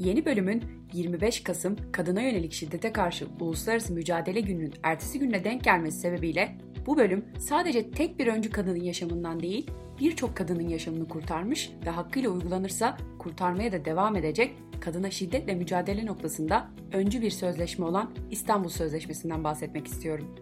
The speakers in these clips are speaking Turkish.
Yeni bölümün 25 Kasım Kadına Yönelik Şiddete Karşı Uluslararası Mücadele Günü'nün ertesi gününe denk gelmesi sebebiyle bu bölüm sadece tek bir öncü kadının yaşamından değil, birçok kadının yaşamını kurtarmış ve hakkıyla uygulanırsa kurtarmaya da devam edecek kadına şiddetle mücadele noktasında öncü bir sözleşme olan İstanbul Sözleşmesi'nden bahsetmek istiyorum.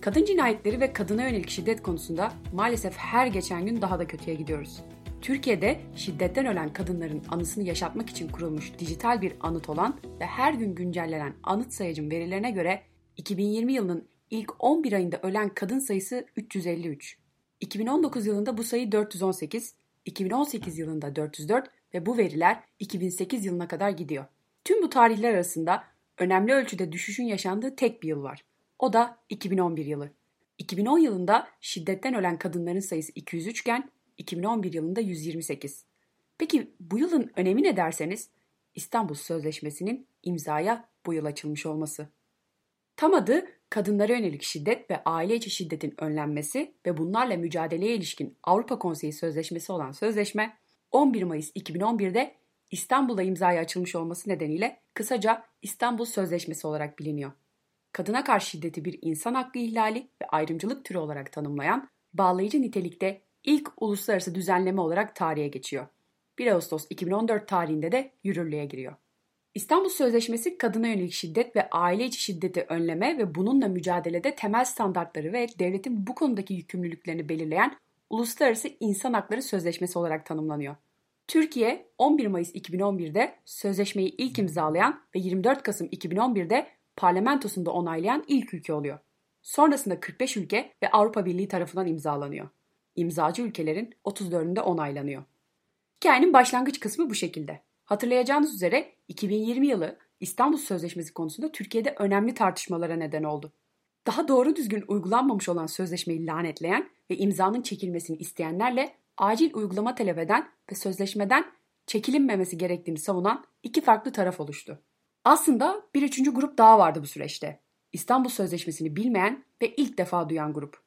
Kadın cinayetleri ve kadına yönelik şiddet konusunda maalesef her geçen gün daha da kötüye gidiyoruz. Türkiye'de şiddetten ölen kadınların anısını yaşatmak için kurulmuş dijital bir anıt olan ve her gün güncellenen anıt sayacım verilerine göre 2020 yılının ilk 11 ayında ölen kadın sayısı 353. 2019 yılında bu sayı 418, 2018 yılında 404 ve bu veriler 2008 yılına kadar gidiyor. Tüm bu tarihler arasında önemli ölçüde düşüşün yaşandığı tek bir yıl var. O da 2011 yılı. 2010 yılında şiddetten ölen kadınların sayısı 203 iken 2011 yılında 128. Peki bu yılın önemi ne derseniz İstanbul Sözleşmesi'nin imzaya bu yıl açılmış olması. Tam adı kadınlara yönelik şiddet ve aile içi şiddetin önlenmesi ve bunlarla mücadeleye ilişkin Avrupa Konseyi Sözleşmesi olan sözleşme 11 Mayıs 2011'de İstanbul'da imzaya açılmış olması nedeniyle kısaca İstanbul Sözleşmesi olarak biliniyor. Kadına karşı şiddeti bir insan hakkı ihlali ve ayrımcılık türü olarak tanımlayan bağlayıcı nitelikte ilk uluslararası düzenleme olarak tarihe geçiyor. 1 Ağustos 2014 tarihinde de yürürlüğe giriyor. İstanbul Sözleşmesi kadına yönelik şiddet ve aile içi şiddeti önleme ve bununla mücadelede temel standartları ve devletin bu konudaki yükümlülüklerini belirleyen Uluslararası İnsan Hakları Sözleşmesi olarak tanımlanıyor. Türkiye 11 Mayıs 2011'de sözleşmeyi ilk imzalayan ve 24 Kasım 2011'de parlamentosunda onaylayan ilk ülke oluyor. Sonrasında 45 ülke ve Avrupa Birliği tarafından imzalanıyor. İmzacı ülkelerin 34'ünde onaylanıyor. Hikayenin başlangıç kısmı bu şekilde. Hatırlayacağınız üzere 2020 yılı İstanbul Sözleşmesi konusunda Türkiye'de önemli tartışmalara neden oldu. Daha doğru düzgün uygulanmamış olan sözleşmeyi lanetleyen ve imzanın çekilmesini isteyenlerle acil uygulama talep eden ve sözleşmeden çekilinmemesi gerektiğini savunan iki farklı taraf oluştu. Aslında bir üçüncü grup daha vardı bu süreçte. İstanbul Sözleşmesi'ni bilmeyen ve ilk defa duyan grup.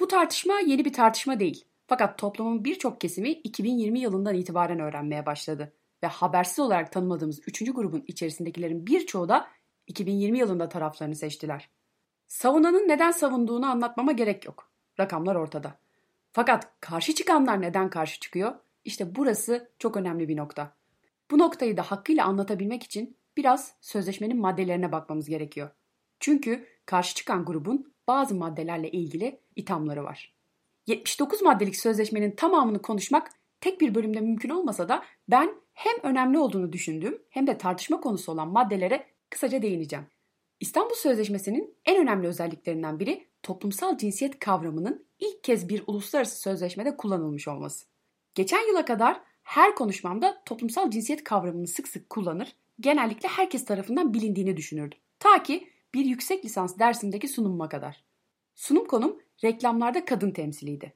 Bu tartışma yeni bir tartışma değil. Fakat toplumun birçok kesimi 2020 yılından itibaren öğrenmeye başladı. Ve habersiz olarak tanımadığımız üçüncü grubun içerisindekilerin birçoğu da 2020 yılında taraflarını seçtiler. Savunanın neden savunduğunu anlatmama gerek yok. Rakamlar ortada. Fakat karşı çıkanlar neden karşı çıkıyor? İşte burası çok önemli bir nokta. Bu noktayı da hakkıyla anlatabilmek için biraz sözleşmenin maddelerine bakmamız gerekiyor. Çünkü karşı çıkan grubun bazı maddelerle ilgili ithamları var. 79 maddelik sözleşmenin tamamını konuşmak tek bir bölümde mümkün olmasa da ben hem önemli olduğunu düşündüğüm hem de tartışma konusu olan maddelere kısaca değineceğim. İstanbul Sözleşmesi'nin en önemli özelliklerinden biri toplumsal cinsiyet kavramının ilk kez bir uluslararası sözleşmede kullanılmış olması. Geçen yıla kadar her konuşmamda toplumsal cinsiyet kavramını sık sık kullanır, genellikle herkes tarafından bilindiğini düşünürdüm. Ta ki bir yüksek lisans dersindeki sunumuma kadar. Sunum konum reklamlarda kadın temsiliydi.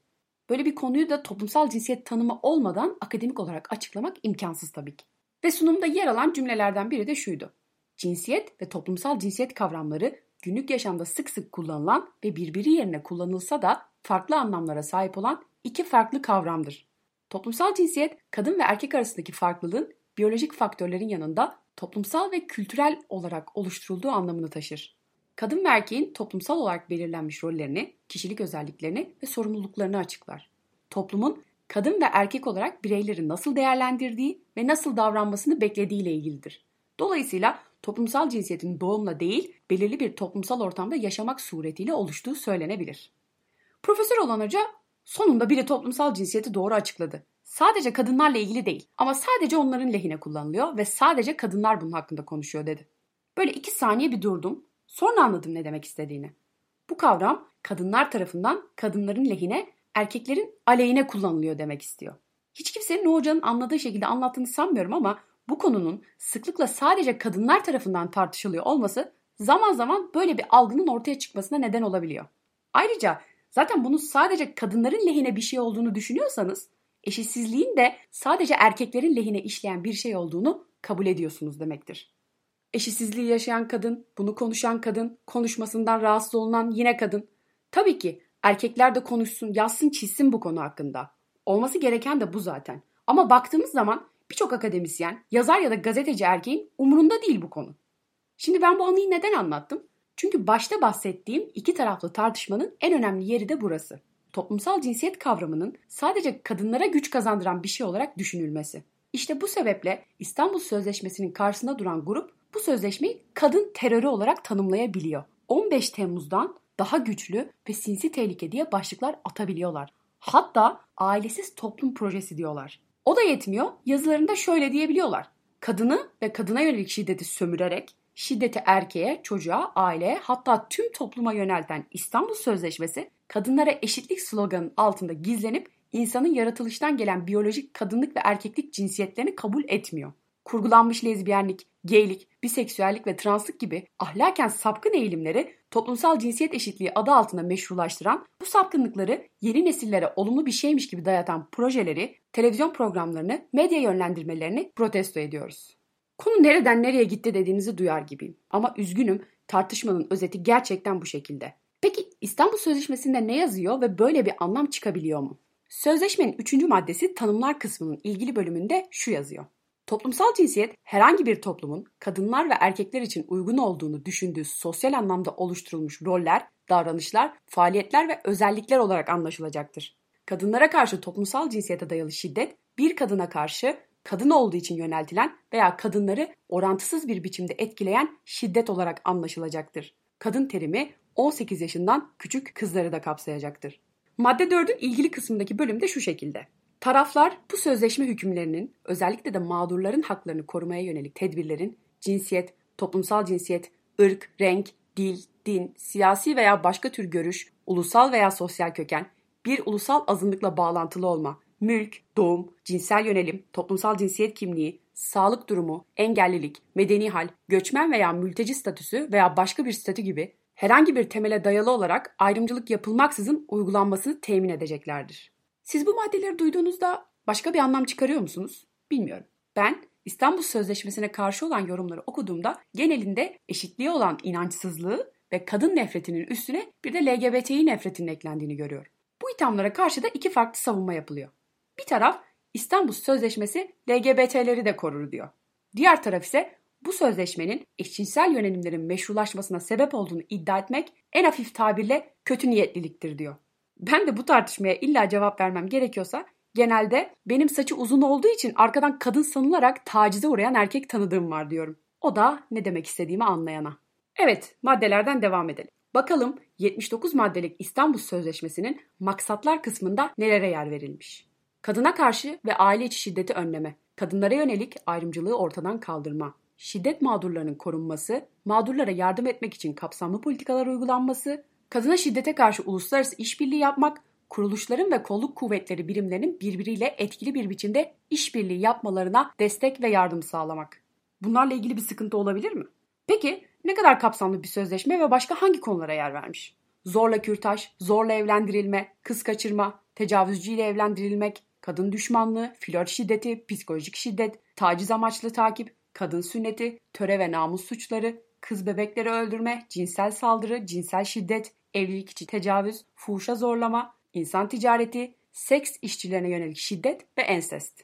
Böyle bir konuyu da toplumsal cinsiyet tanımı olmadan akademik olarak açıklamak imkansız tabii ki. Ve sunumda yer alan cümlelerden biri de şuydu. Cinsiyet ve toplumsal cinsiyet kavramları günlük yaşamda sık sık kullanılan ve birbiri yerine kullanılsa da farklı anlamlara sahip olan iki farklı kavramdır. Toplumsal cinsiyet, kadın ve erkek arasındaki farklılığın biyolojik faktörlerin yanında toplumsal ve kültürel olarak oluşturulduğu anlamını taşır. Kadın ve erkeğin toplumsal olarak belirlenmiş rollerini, kişilik özelliklerini ve sorumluluklarını açıklar. Toplumun kadın ve erkek olarak bireyleri nasıl değerlendirdiği ve nasıl davranmasını beklediği ile ilgilidir. Dolayısıyla toplumsal cinsiyetin doğumla değil, belirli bir toplumsal ortamda yaşamak suretiyle oluştuğu söylenebilir. Profesör olan hoca sonunda biri toplumsal cinsiyeti doğru açıkladı. Sadece kadınlarla ilgili değil ama sadece onların lehine kullanılıyor ve sadece kadınlar bunun hakkında konuşuyor dedi. Böyle iki saniye bir durdum. Sonra anladım ne demek istediğini. Bu kavram kadınlar tarafından kadınların lehine, erkeklerin aleyhine kullanılıyor demek istiyor. Hiç kimsenin o hocanın anladığı şekilde anlattığını sanmıyorum ama bu konunun sıklıkla sadece kadınlar tarafından tartışılıyor olması zaman zaman böyle bir algının ortaya çıkmasına neden olabiliyor. Ayrıca zaten bunun sadece kadınların lehine bir şey olduğunu düşünüyorsanız eşitsizliğin de sadece erkeklerin lehine işleyen bir şey olduğunu kabul ediyorsunuz demektir. Eşitsizliği yaşayan kadın, bunu konuşan kadın, konuşmasından rahatsız olunan yine kadın. Tabii ki erkekler de konuşsun, yazsın, çizsin bu konu hakkında. Olması gereken de bu zaten. Ama baktığımız zaman birçok akademisyen, yazar ya da gazeteci erkeğin umurunda değil bu konu. Şimdi ben bu anıyı neden anlattım? Çünkü başta bahsettiğim iki taraflı tartışmanın en önemli yeri de burası. Toplumsal cinsiyet kavramının sadece kadınlara güç kazandıran bir şey olarak düşünülmesi. İşte bu sebeple İstanbul Sözleşmesi'nin karşısında duran grup bu sözleşmeyi kadın terörü olarak tanımlayabiliyor. 15 Temmuz'dan daha güçlü ve sinsi tehlike diye başlıklar atabiliyorlar. Hatta ailesiz toplum projesi diyorlar. O da yetmiyor. Yazılarında şöyle diyebiliyorlar. Kadını ve kadına yönelik şiddeti sömürerek şiddeti erkeğe, çocuğa, aileye hatta tüm topluma yönelten İstanbul Sözleşmesi kadınlara eşitlik sloganının altında gizlenip insanın yaratılıştan gelen biyolojik kadınlık ve erkeklik cinsiyetlerini kabul etmiyor. Kurgulanmış lezbiyenlik, geylik, biseksüellik ve translık gibi ahlaken sapkın eğilimleri toplumsal cinsiyet eşitliği adı altında meşrulaştıran, bu sapkınlıkları yeni nesillere olumlu bir şeymiş gibi dayatan projeleri, televizyon programlarını, medya yönlendirmelerini protesto ediyoruz. Konu nereden nereye gitti dediğinizi duyar gibiyim. Ama üzgünüm tartışmanın özeti gerçekten bu şekilde. Peki İstanbul Sözleşmesi'nde ne yazıyor ve böyle bir anlam çıkabiliyor mu? Sözleşmenin 3. maddesi tanımlar kısmının ilgili bölümünde şu yazıyor. Toplumsal cinsiyet herhangi bir toplumun kadınlar ve erkekler için uygun olduğunu düşündüğü sosyal anlamda oluşturulmuş roller, davranışlar, faaliyetler ve özellikler olarak anlaşılacaktır. Kadınlara karşı toplumsal cinsiyete dayalı şiddet, bir kadına karşı kadın olduğu için yöneltilen veya kadınları orantısız bir biçimde etkileyen şiddet olarak anlaşılacaktır. Kadın terimi 18 yaşından küçük kızları da kapsayacaktır. Madde 4'ün ilgili kısmındaki bölümde şu şekilde. Taraflar bu sözleşme hükümlerinin özellikle de mağdurların haklarını korumaya yönelik tedbirlerin cinsiyet, toplumsal cinsiyet, ırk, renk, dil, din, siyasi veya başka tür görüş, ulusal veya sosyal köken, bir ulusal azınlıkla bağlantılı olma, mülk, doğum, cinsel yönelim, toplumsal cinsiyet kimliği, sağlık durumu, engellilik, medeni hal, göçmen veya mülteci statüsü veya başka bir statü gibi herhangi bir temele dayalı olarak ayrımcılık yapılmaksızın uygulanmasını temin edeceklerdir. Siz bu maddeleri duyduğunuzda başka bir anlam çıkarıyor musunuz? Bilmiyorum. Ben İstanbul Sözleşmesi'ne karşı olan yorumları okuduğumda genelinde eşitliğe olan inançsızlığı ve kadın nefretinin üstüne bir de LGBTİ nefretinin eklendiğini görüyorum. Bu ithamlara karşı da iki farklı savunma yapılıyor. Bir taraf İstanbul Sözleşmesi LGBT'leri de korur diyor. Diğer taraf ise bu sözleşmenin eşcinsel yönelimlerin meşrulaşmasına sebep olduğunu iddia etmek en hafif tabirle kötü niyetliliktir diyor. Ben de bu tartışmaya illa cevap vermem gerekiyorsa genelde benim saçı uzun olduğu için arkadan kadın sanılarak tacize uğrayan erkek tanıdığım var diyorum. O da ne demek istediğimi anlayana. Evet, maddelerden devam edelim. Bakalım 79 maddelik İstanbul Sözleşmesi'nin maksatlar kısmında nelere yer verilmiş. Kadına karşı ve aile içi şiddeti önleme, kadınlara yönelik ayrımcılığı ortadan kaldırma, şiddet mağdurlarının korunması, mağdurlara yardım etmek için kapsamlı politikalar uygulanması, kadına şiddete karşı uluslararası işbirliği yapmak, kuruluşların ve kolluk kuvvetleri birimlerinin birbiriyle etkili bir biçimde işbirliği yapmalarına destek ve yardım sağlamak. Bunlarla ilgili bir sıkıntı olabilir mi? Peki ne kadar kapsamlı bir sözleşme ve başka hangi konulara yer vermiş? Zorla kürtaj, zorla evlendirilme, kız kaçırma, tecavüzcüyle evlendirilmek, kadın düşmanlığı, flört şiddeti, psikolojik şiddet, taciz amaçlı takip, kadın sünneti, töre ve namus suçları, kız bebekleri öldürme, cinsel saldırı, cinsel şiddet, evlilik içi tecavüz, fuhuşa zorlama, insan ticareti, seks işçilerine yönelik şiddet ve ensest.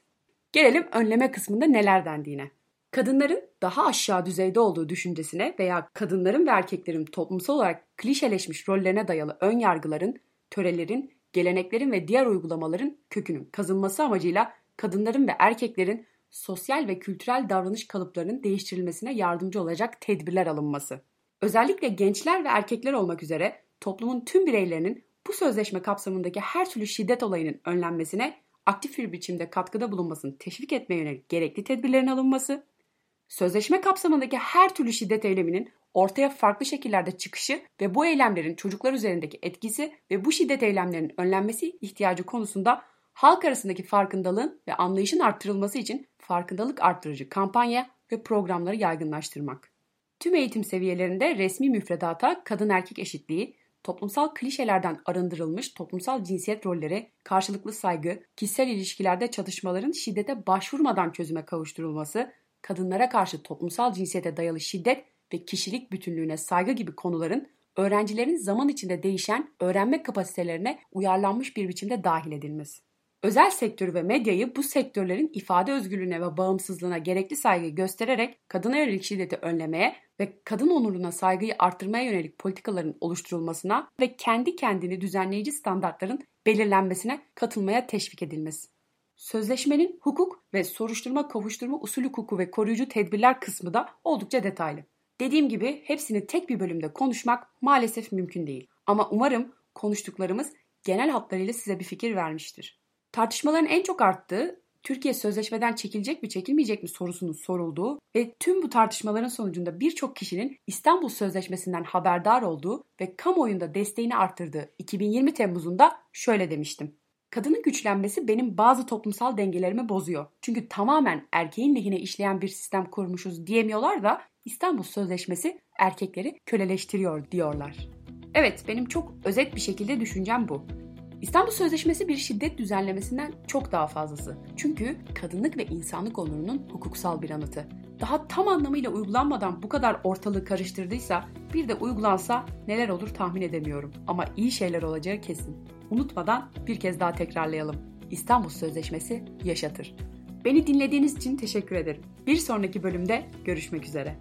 Gelelim önleme kısmında neler dendiğine. Kadınların daha aşağı düzeyde olduğu düşüncesine veya kadınların ve erkeklerin toplumsal olarak klişeleşmiş rollerine dayalı ön yargıların, törelerin, geleneklerin ve diğer uygulamaların kökünün kazınması amacıyla kadınların ve erkeklerin sosyal ve kültürel davranış kalıplarının değiştirilmesine yardımcı olacak tedbirler alınması. Özellikle gençler ve erkekler olmak üzere toplumun tüm bireylerinin bu sözleşme kapsamındaki her türlü şiddet olayının önlenmesine aktif bir biçimde katkıda bulunmasını teşvik etmeye yönelik gerekli tedbirlerin alınması, sözleşme kapsamındaki her türlü şiddet eyleminin ortaya farklı şekillerde çıkışı ve bu eylemlerin çocuklar üzerindeki etkisi ve bu şiddet eylemlerinin önlenmesi ihtiyacı konusunda halk arasındaki farkındalığın ve anlayışın arttırılması için farkındalık arttırıcı kampanya ve programları yaygınlaştırmak. Tüm eğitim seviyelerinde resmi müfredata kadın erkek eşitliği, toplumsal klişelerden arındırılmış toplumsal cinsiyet rolleri, karşılıklı saygı, kişisel ilişkilerde çatışmaların şiddete başvurmadan çözüme kavuşturulması, kadınlara karşı toplumsal cinsiyete dayalı şiddet ve kişilik bütünlüğüne saygı gibi konuların öğrencilerin zaman içinde değişen öğrenme kapasitelerine uyarlanmış bir biçimde dahil edilmesi. Özel sektörü ve medyayı bu sektörlerin ifade özgürlüğüne ve bağımsızlığına gerekli saygı göstererek kadına yönelik şiddeti önlemeye ve kadın onuruna saygıyı arttırmaya yönelik politikaların oluşturulmasına ve kendi kendini düzenleyici standartların belirlenmesine katılmaya teşvik edilmesi. Sözleşmenin hukuk ve soruşturma kovuşturma usul hukuku ve koruyucu tedbirler kısmı da oldukça detaylı. Dediğim gibi hepsini tek bir bölümde konuşmak maalesef mümkün değil. Ama umarım konuştuklarımız genel hatlarıyla size bir fikir vermiştir. Tartışmaların en çok arttığı Türkiye sözleşmeden çekilecek mi çekilmeyecek mi sorusunun sorulduğu ve tüm bu tartışmaların sonucunda birçok kişinin İstanbul Sözleşmesi'nden haberdar olduğu ve kamuoyunda desteğini arttırdığı 2020 Temmuz'unda şöyle demiştim. Kadının güçlenmesi benim bazı toplumsal dengelerimi bozuyor. Çünkü tamamen erkeğin lehine işleyen bir sistem kurmuşuz diyemiyorlar da İstanbul Sözleşmesi erkekleri köleleştiriyor diyorlar. Evet benim çok özet bir şekilde düşüncem bu. İstanbul Sözleşmesi bir şiddet düzenlemesinden çok daha fazlası. Çünkü kadınlık ve insanlık onurunun hukuksal bir anıtı. Daha tam anlamıyla uygulanmadan bu kadar ortalığı karıştırdıysa bir de uygulansa neler olur tahmin edemiyorum. Ama iyi şeyler olacağı kesin. Unutmadan bir kez daha tekrarlayalım. İstanbul Sözleşmesi yaşatır. Beni dinlediğiniz için teşekkür ederim. Bir sonraki bölümde görüşmek üzere.